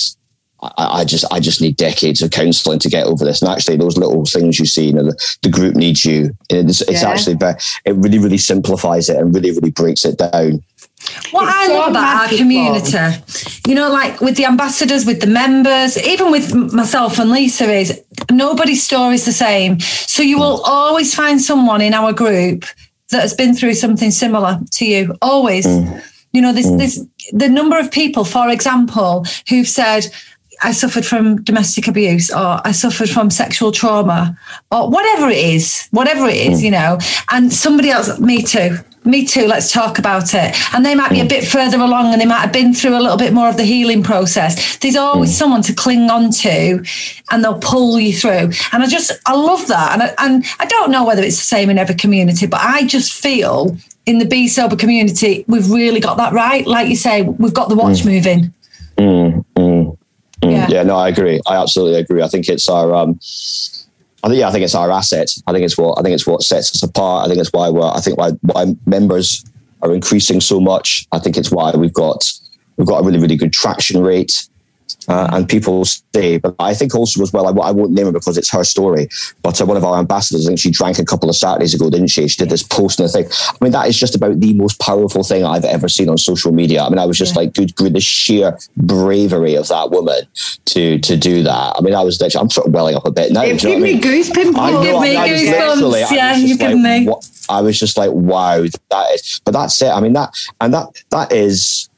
I, I just, I just need decades of counselling to get over this. And actually, those little things you see, you know, the, the group needs you. It's, it's Yeah. actually very, it really, really simplifies it and really, really breaks it down. What It's I so love about our magical. community, you know, like with the ambassadors, with the members, even with myself and Lisa, is nobody's story is the same. So you will always find someone in our group that has been through something similar to you. Always. Mm. You know, this, mm. this, the number of people, for example, who've said, I suffered from domestic abuse or I suffered from sexual trauma or whatever it is, whatever it is, hmm. you know, and somebody else, me too, me too, let's talk about it. And they might be a hmm. bit further along and they might have been through a little bit more of the healing process. There's always hmm. someone to cling on to and they'll pull you through. And I just, I love that. And I, and I don't know whether it's the same in every community, but I just feel in the Bee Sober community, we've really got that right. Like you say, we've got the watch moving. Yeah. Yeah, no, I agree. I absolutely agree. I think it's our, um, I think, yeah, I think it's our asset. I think it's what, I think it's what sets us apart. I think it's why we're, I think why, why members are increasing so much. I think it's why we've got, we've got a really, really good traction rate. Uh, and people stay, but I think also as well. I, I won't name her because it's her story. But uh, one of our ambassadors, I think she drank a couple of Saturdays ago, didn't she? She did this post and a thing. I mean, that is just about the most powerful thing I've ever seen on social media. I mean, I was just Yeah. like, good, good, the sheer bravery of that woman to to do that. I mean, I was literally, I'm sort of welling up a bit now. It you know what I me mean? goosebumps. I know, Give me I goosebumps. Yeah, you've like, me. what- I was just like, wow, that is. But that's it. I mean, that and that that is,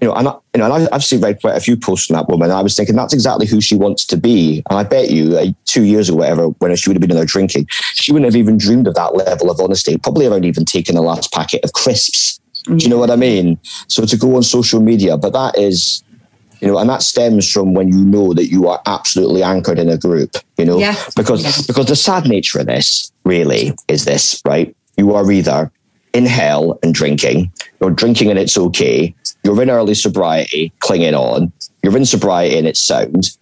you know, and I, you know, and I, I've seen read quite a few posts from that woman. And I was thinking that's exactly who she wants to be. And I bet you, two years or whatever, when she would have been in there drinking, she wouldn't have even dreamed of that level of honesty. Probably haven't even taken the last packet of crisps. Do you know what I mm. mean? So to go on social media, but that is. You know, and that stems from when you know that you are absolutely anchored in a group. You know, Yeah. because because the sad nature of this really is this, right? You are either in hell and drinking, you're drinking and it's okay, you're in early sobriety, clinging on, you're in sobriety and it's sound,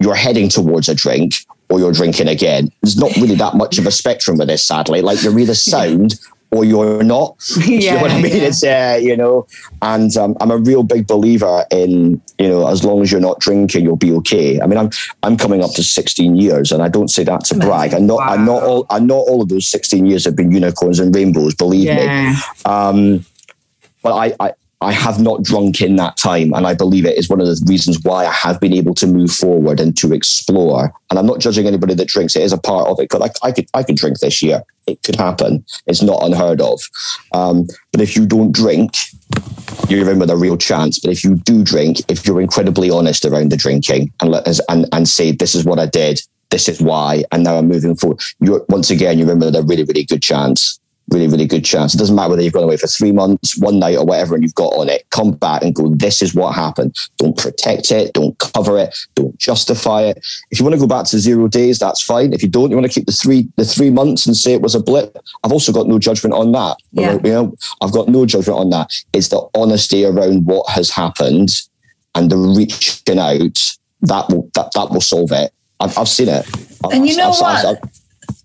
you're heading towards a drink, or you're drinking again. There's not really that much of a spectrum with this, sadly. Like you're either [LAUGHS] sound or you're not. [LAUGHS] Do you know what I Yeah, mean? yeah. It's uh, you know, and um, I'm a real big believer in you know, as long as you're not drinking, you'll be okay. I mean, I'm I'm coming up to 16 years, and I don't say that to brag. And not and not all and not all of those 16 years have been unicorns and rainbows. Believe me. Yeah. Um, but I, I, I have not drunk in that time. And I believe it is one of the reasons why I have been able to move forward and to explore. And I'm not judging anybody that drinks. It is a part of it. Because I, I, could, I could drink this year. It could happen. It's not unheard of. Um, but if you don't drink, you're in with a real chance. But if you do drink, if you're incredibly honest around the drinking and let us, and, and say, this is what I did, this is why, and now I'm moving forward, you're once again, you're in with a really, really good chance really, really good chance. It doesn't matter whether you've gone away for three months, one night, or whatever, and you've got on it. Come back and go, this is what happened. Don't protect it. Don't cover it. Don't justify it. If you want to go back to zero days, that's fine. If you don't, you want to keep the three the three months and say it was a blip. I've also got no judgment on that. Yeah. You know, I've got no judgment on that. It's the honesty around what has happened and the reaching out that will that, that will solve it. I've, I've seen it. And you I've- know I've- what?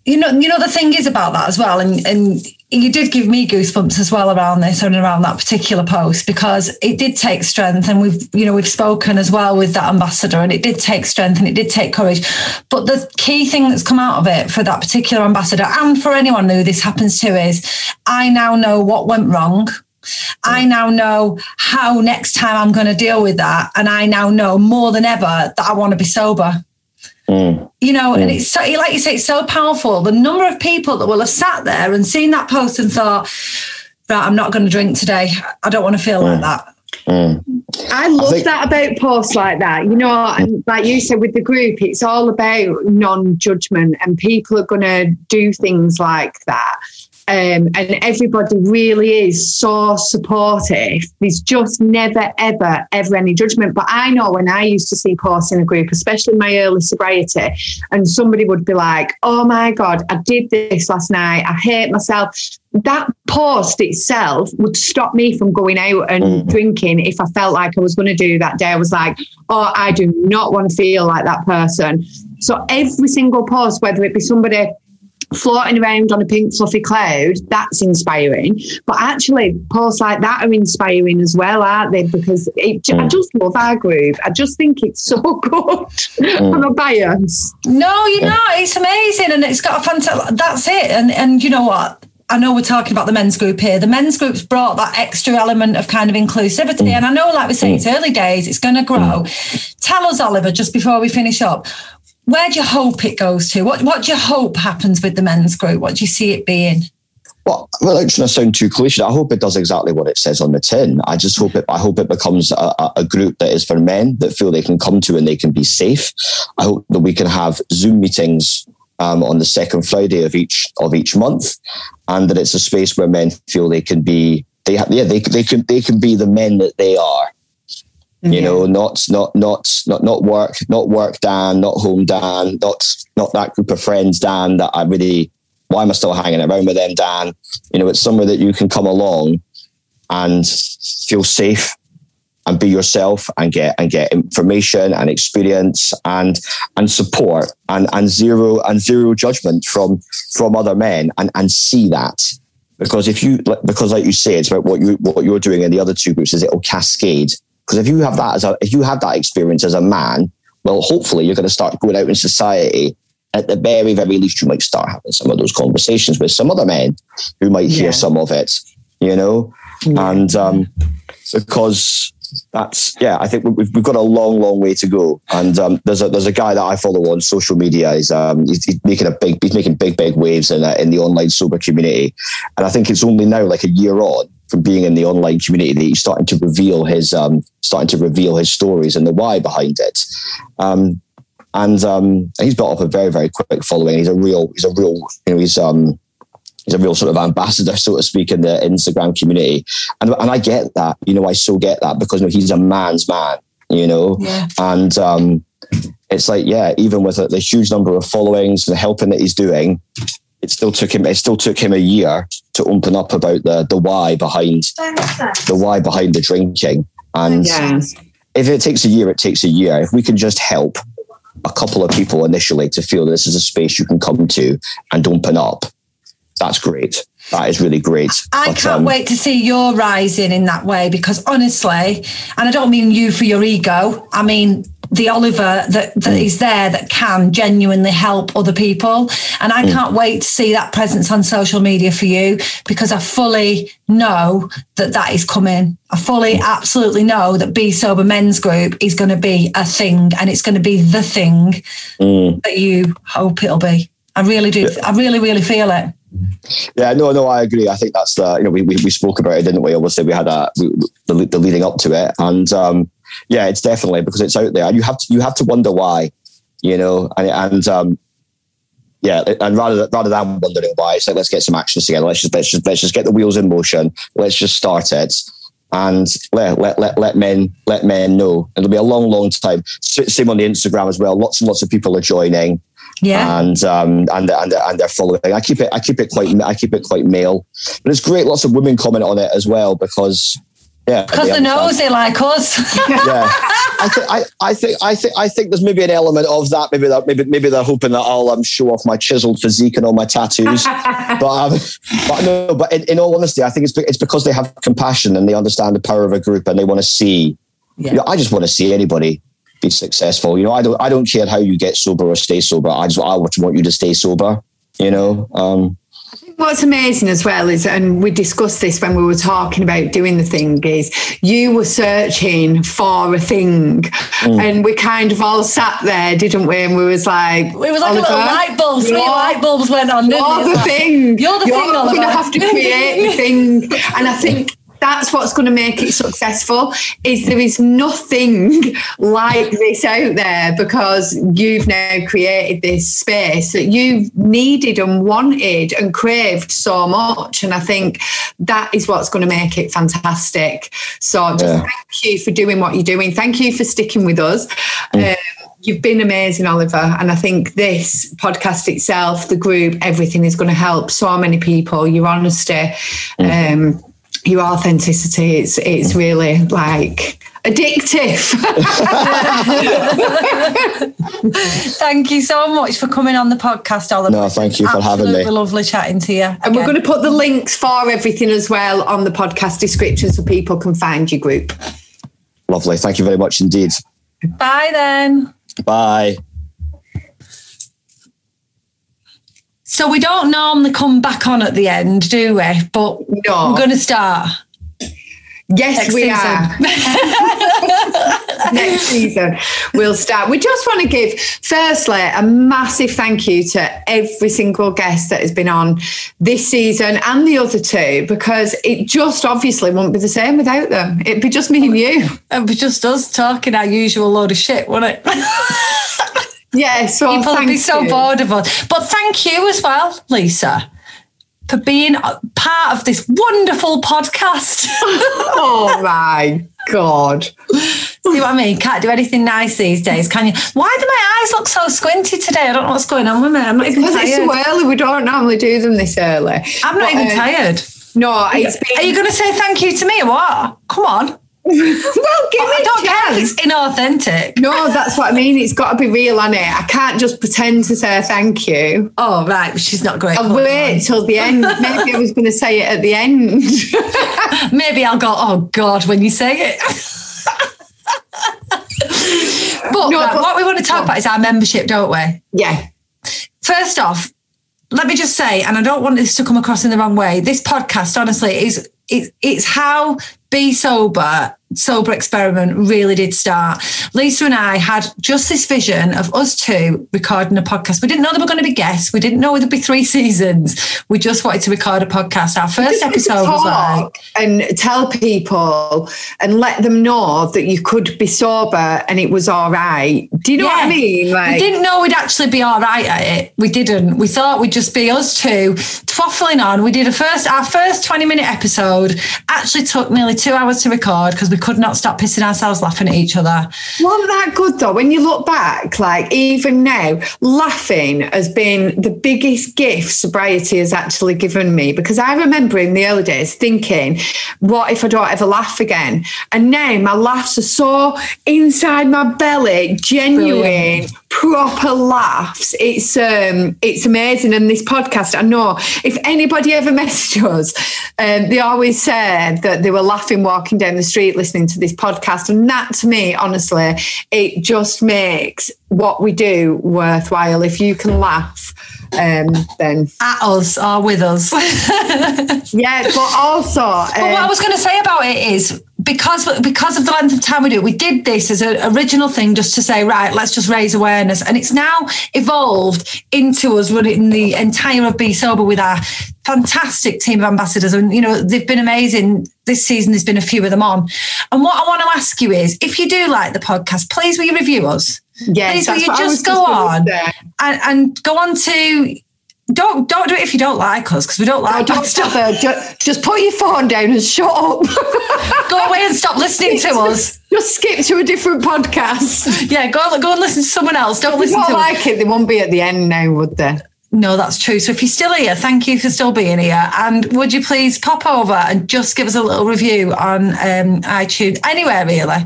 You know, you know the thing is about that as well, and and you did give me goosebumps as well around this and around that particular post because it did take strength, and we've you know we've spoken as well with that ambassador, and it did take strength and it did take courage. But the key thing that's come out of it for that particular ambassador and for anyone who this happens to is, I now know what went wrong. I now know how next time I'm going to deal with that. And I now know more than ever that I want to be sober. Mm. You know, and mm. it's so, like you say, it's so powerful. The number of people that will have sat there and seen that post and thought, right, I'm not going to drink today. I don't want to feel like mm. that. Mm. I love I think- that about posts like that. You know, and like you said with the group, it's all about non-judgment, and people are going to do things like that. Um, and everybody really is so supportive. There's just never, ever, ever any judgment. But I know when I used to see posts in a group, especially in my early sobriety, and somebody would be like, "Oh my god, I did this last night. I hate myself." That post itself would stop me from going out and drinking if I felt like I was going to do that day. I was like, "Oh, I do not want to feel like that person." So every single post, whether it be somebody floating around on a pink fluffy cloud, that's inspiring. But actually, posts like that are inspiring as well, aren't they? Because it, I mm. just love our group. I just think it's so [LAUGHS] good. Mm. I'm a bias. No, you're not. It's amazing, and it's got a fantastic. That's it. And and you know what? I know we're talking about the men's group here. The men's group's brought that extra element of kind of inclusivity, mm. and I know, like we say, it's early days. It's going to grow. Tell us, Oliver, just before we finish up, where do you hope it goes to? What What do you hope happens with the men's group? What do you see it being? Well, without trying to sound too cliche, I hope it does exactly what it says on the tin. I just hope it. I hope it becomes a, a- group that is for men that feel they can come to and they can be safe. I hope that we can have Zoom meetings um, on the second Friday of each of each month, and that it's a space where men feel they can be. They have, yeah, they they can they can be the men that they are. You know, mm-hmm. not not not not not work, not work Dan, not home Dan, not not that group of friends Dan that I really why am I still hanging around with them, Dan? You know, it's somewhere that you can come along and feel safe and be yourself and get and get information and experience and and support and and zero and zero judgment from from other men and and see that. Because if you because like you say it's about what you what you're doing in the other two groups. Is it'll cascade because if you have that as a if you have that experience as a man well hopefully you're going to start going out in society at the very very least you might start having some of those conversations with some other men who might hear Yeah. some of it you know and um because that's yeah. I think we've we've got a long, long way to go. And um, there's a there's a guy that I follow on social media. He's um he's, he's making a big he's making big big waves in uh, in the online sober community. And I think it's only now like a year on from being in the online community that he's starting to reveal his um starting to reveal his stories and the why behind it. Um, and um, he's built up a very very quick following. He's a real he's a real you know he's um he's a real sort of ambassador, so to speak, in the Instagram community. And, and I get that, you know, I so get that because you know, he's a man's man, you know, Yeah. and um, it's like, yeah, even with the huge number of followings and the helping that he's doing, it still took him, it still took him a year to open up about the, the why behind the why behind the drinking. And Yeah. if it takes a year, it takes a year. If we can just help a couple of people initially to feel this is a space you can come to and open up, that's great. That is really great. I But, can't um, wait to see your rising in that way because honestly, and I don't mean you for your ego, I mean the Oliver that, that hmm. is there that can genuinely help other people. And I hmm. can't wait to see that presence on social media for you because I fully know that that is coming. I fully, hmm. absolutely know that Bee Sober Men's Group is going to be a thing and it's going to be the thing that you hope it'll be. I really do. I really, really feel it. Yeah, no, no, I agree. I think that's the you know we we, we spoke about it, didn't we? Obviously, we had a we, the, the leading up to it, and um, yeah, it's definitely because it's out there, and you have to you have to wonder why, you know, and and um, yeah, and rather than, rather than wondering why, it's like let's get some actions together. Let's just let's just let's just get the wheels in motion. Let's just start it. And let, let, let, let men let men know. It'll be a long, long time. Same on the Instagram as well. Lots and lots of people are joining Yeah. and um, and and and they're following. I keep it I keep it quite I keep it quite male, but it's great. Lots of women comment on it as well because yeah, Because they they're understand. nosy like us. Yeah, I think I, I think I think I think there's maybe an element of that. Maybe that maybe maybe they're hoping that I'll um, show off my chiseled physique and all my tattoos. [LAUGHS] but um, but no, but in, in all honesty, I think it's it's because they have compassion and they understand the power of a group and they want to see. Yeah. You know, I just want to see anybody be successful. You know, I don't I don't care how you get sober or stay sober. I just I want you to stay sober. You know, um, what's amazing as well is, and we discussed this when we were talking about doing the thing, is you were searching for a thing, Mm. and we kind of all sat there, didn't we? And we was like, It was like Oliver, a little light bulb. Three you're- light bulbs went on. didn't You're the like, thing. You're the thing, going to have to [LAUGHS] create the thing, and I think. That's what's going to make it successful. Is there is nothing like this out there because you've now created this space that you've needed and wanted and craved so much, and I think that is what's going to make it fantastic. So just Yeah. thank you for doing what you're doing. Thank you for sticking with us. Um, You've been amazing, Oliver. And I think this podcast itself, the group, everything is going to help so many people. Your honesty, um, your authenticity, it's it's really like addictive. [LAUGHS] Thank you so much for coming on the podcast, Oliver. No, thank you for having me. Lovely chatting to you. and we're going to put the links for everything as well on the podcast description so people can find your group. Lovely. Thank you very much indeed. Bye then. Bye. So we don't normally come back on at the end, do we? But No. we're going to start. Yes, Next we season. are. [LAUGHS] Next season, we'll start. We just want to give, firstly, a massive thank you to every single guest that has been on this season and the other two, because it just obviously won't be the same without them. It'd be just me and you. It was just us talking our usual load of shit, wouldn't it? [LAUGHS] Yeah, so People would be so you. bored of us. But thank you as well, Lisa, for being part of this wonderful podcast. [LAUGHS] [LAUGHS] Oh my God. See what I mean? Can't do anything nice these days, can you? Why do my eyes look so squinty today? I don't know what's going on with me. I'm not even Because it's so early, we don't normally do them this early. I'm not But, even uh, tired. No, been. Are you going to say thank you to me or what? Come on. Well, give oh, me a don't care it's inauthentic. No, that's what I mean. It's got to be real on it. I can't just pretend to say thank you. Oh, right. She's not great. I'll wait till the end. [LAUGHS] Maybe I was going to say it at the end. [LAUGHS] Maybe I'll go, oh, God, when you say it. [LAUGHS] but, No, right, but- what we want to talk about is our membership, don't we? yeah. First off, let me just say, and I don't want this to come across in the wrong way. This podcast, honestly, is it, it's how Bee Sober sober experiment really did start. Lisa and I had just this vision of us two recording a podcast. We didn't know there were going to be guests. We didn't know there'd be three [LAUGHS] seasons. We just wanted to record a podcast. Our first episode was like, and tell people and let them know that you could be sober and it was all right. Do you know what I mean? Like, we didn't know we'd actually be all right at it. We didn't. We thought we'd just be us two twaffling on. We did a first our first 20 minute episode. Actually took nearly two hours to record because we could not stop pissing ourselves laughing at each other. Wasn't that good though? When you look back, like even now, laughing has been the biggest gift sobriety has actually given me because I remember in the early days thinking, what if I don't ever laugh again? And now my laughs are so inside my belly, genuine, Brilliant. Proper laughs. It's um it's amazing. And this podcast, I know if anybody ever [LAUGHS] messaged us, um, they always said that they were laughing walking down the street listening to this podcast. And that to me, honestly, it just makes what we do worthwhile. If you can laugh, um, then At us or with us. [LAUGHS] yeah, but also But what I um, was going to say about it is because because of the length of time we do it, we did this as an original thing just to say, right, let's just raise awareness. And it's now evolved into us running the entire of Bee Sober with our fantastic team of ambassadors. And, you know, they've been amazing this season. There's been a few of them on. And what I want to ask you is if you do like the podcast, please will you review us? Please will you what I was just go just on and, and go on to. Don't don't do it if you don't like us because we don't like don't bad stuff. bother. Just, just put your phone down and shut up. [LAUGHS] Go away and stop listening to us. Just skip to a different podcast. [LAUGHS] Yeah, go go and listen to someone else. Don't If listen to don't us. like it, they won't be at the end now, would they? No, that's true. So if you're still here, thank you for still being here. And would you please pop over and just give us a little review on um, iTunes, anywhere really.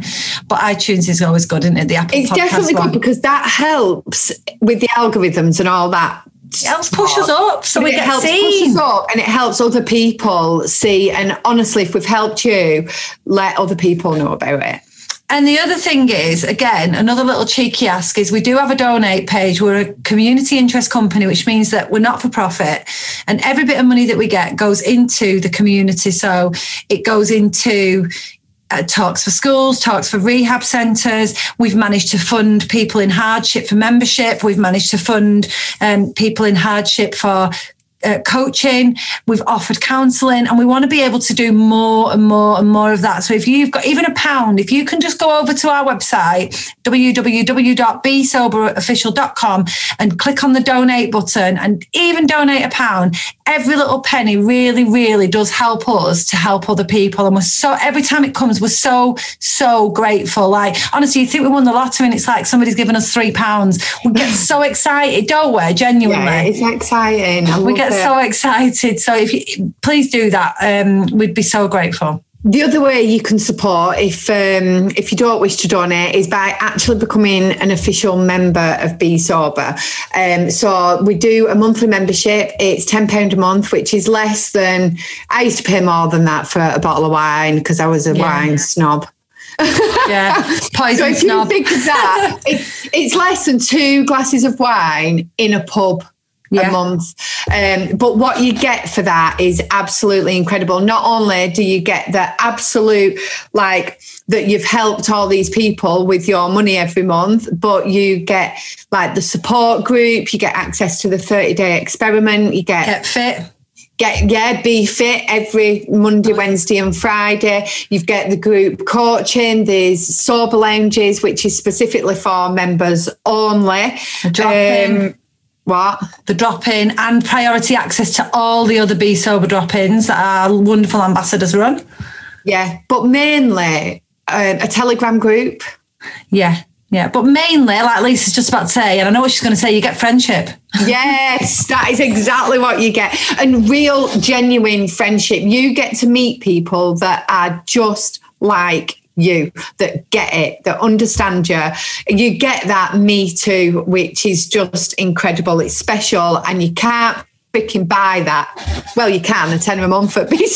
But iTunes is always good, isn't it? The Apple It's definitely one. good because that helps with the algorithms and all that. It helps push us up so But we it get helps seen. push us up and it helps other people see. And honestly, if we've helped you, let other people know about it. And the other thing is, again, another little cheeky ask is we do have a donate page. We're a community interest company, which means that we're not for profit. And every bit of money that we get goes into the community. So it goes into uh, talks for schools, talks for rehab centres. We've managed to fund people in hardship for membership. We've managed to fund um, people in hardship for uh, coaching, we've offered counseling, and we want to be able to do more and more and more of that. So if you've got even a pound, if you can just go over to our website, www.beesoberofficial.com, and click on the donate button and even donate a pound, every little penny really, really does help us to help other people. And we're so, every time it comes, we're so, so grateful. Like, honestly, you think we won the lottery and it's like somebody's given us three pounds. We get [LAUGHS] so excited, don't we? Genuinely. Yeah, it's exciting. We get it. so excited. So if you please do that, um, we'd be so grateful. The other way you can support, if um, if you don't wish to donate, is by actually becoming an official member of Bee Sober. Um, so we do a monthly membership. It's ten pound a month, which is less than I used to pay more than that for a bottle of wine because I was a Yeah. wine snob. Yeah, [LAUGHS] So poison if you snob. think of that, [LAUGHS] it, it's less than two glasses of wine in a pub Yeah. a month. Um, but what you get for that is absolutely incredible. Not only do you get the absolute, like, that you've helped all these people with your money every month, but you get like the support group, you get access to the 30 day experiment, you get Get fit. get yeah be fit every monday wednesday and friday you've got the group coaching there's sober lounges which is specifically for members only A drop-in. What the drop in and priority access to all the other Bee Sober drop ins that our wonderful ambassadors run. yeah but mainly um, a telegram group Yeah, yeah. But mainly, like Lisa's just about to say, and I know what she's going to say, you get friendship. [LAUGHS] yes that is exactly what you get and real genuine friendship you get to meet people that are just like you that get it that understand you you get that me too which is just incredible it's special and you can't freaking buy that well you can a tenner a month at be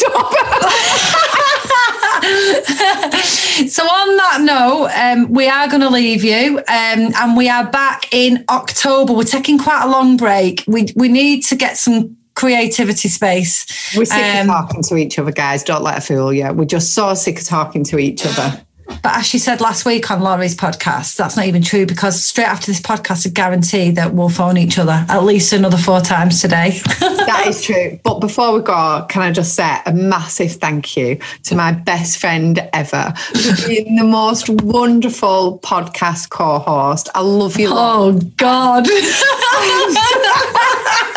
So, on that note, um, we are going to leave you, um, and we are back in October. We're taking quite a long break. We we need to get some creativity space. we're sick Um, of talking to each other guys don't let her fool you we're just so sick of talking to each other But as she said last week on Laurie's podcast, that's not even true because straight after this podcast, I guarantee that we'll phone each other at least another four times today. [LAUGHS] That is true. But before we go, can I just say a massive thank you to my best friend ever for being the most wonderful podcast co host. I love you. oh, God. [LAUGHS] [LAUGHS]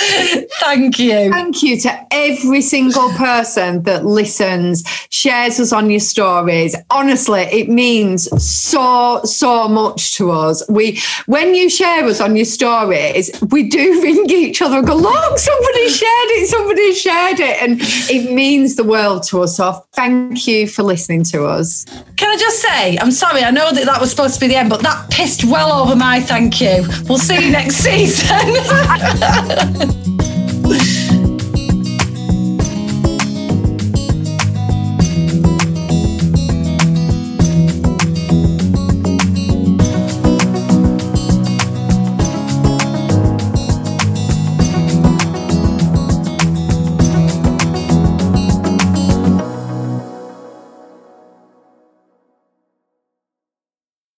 [LAUGHS] Thank you. Thank you to every single person that listens, shares us on your stories. Honestly, it means so, so much to us. We, when you share us on your stories, we do [LAUGHS] ring each other and go, look, somebody shared it, somebody shared it. And it means the world to us. So thank you for listening to us. Can I just say, I'm sorry, I know that that was supposed to be the end, but that pissed well over my thank you. We'll see you next [LAUGHS] season. Bye.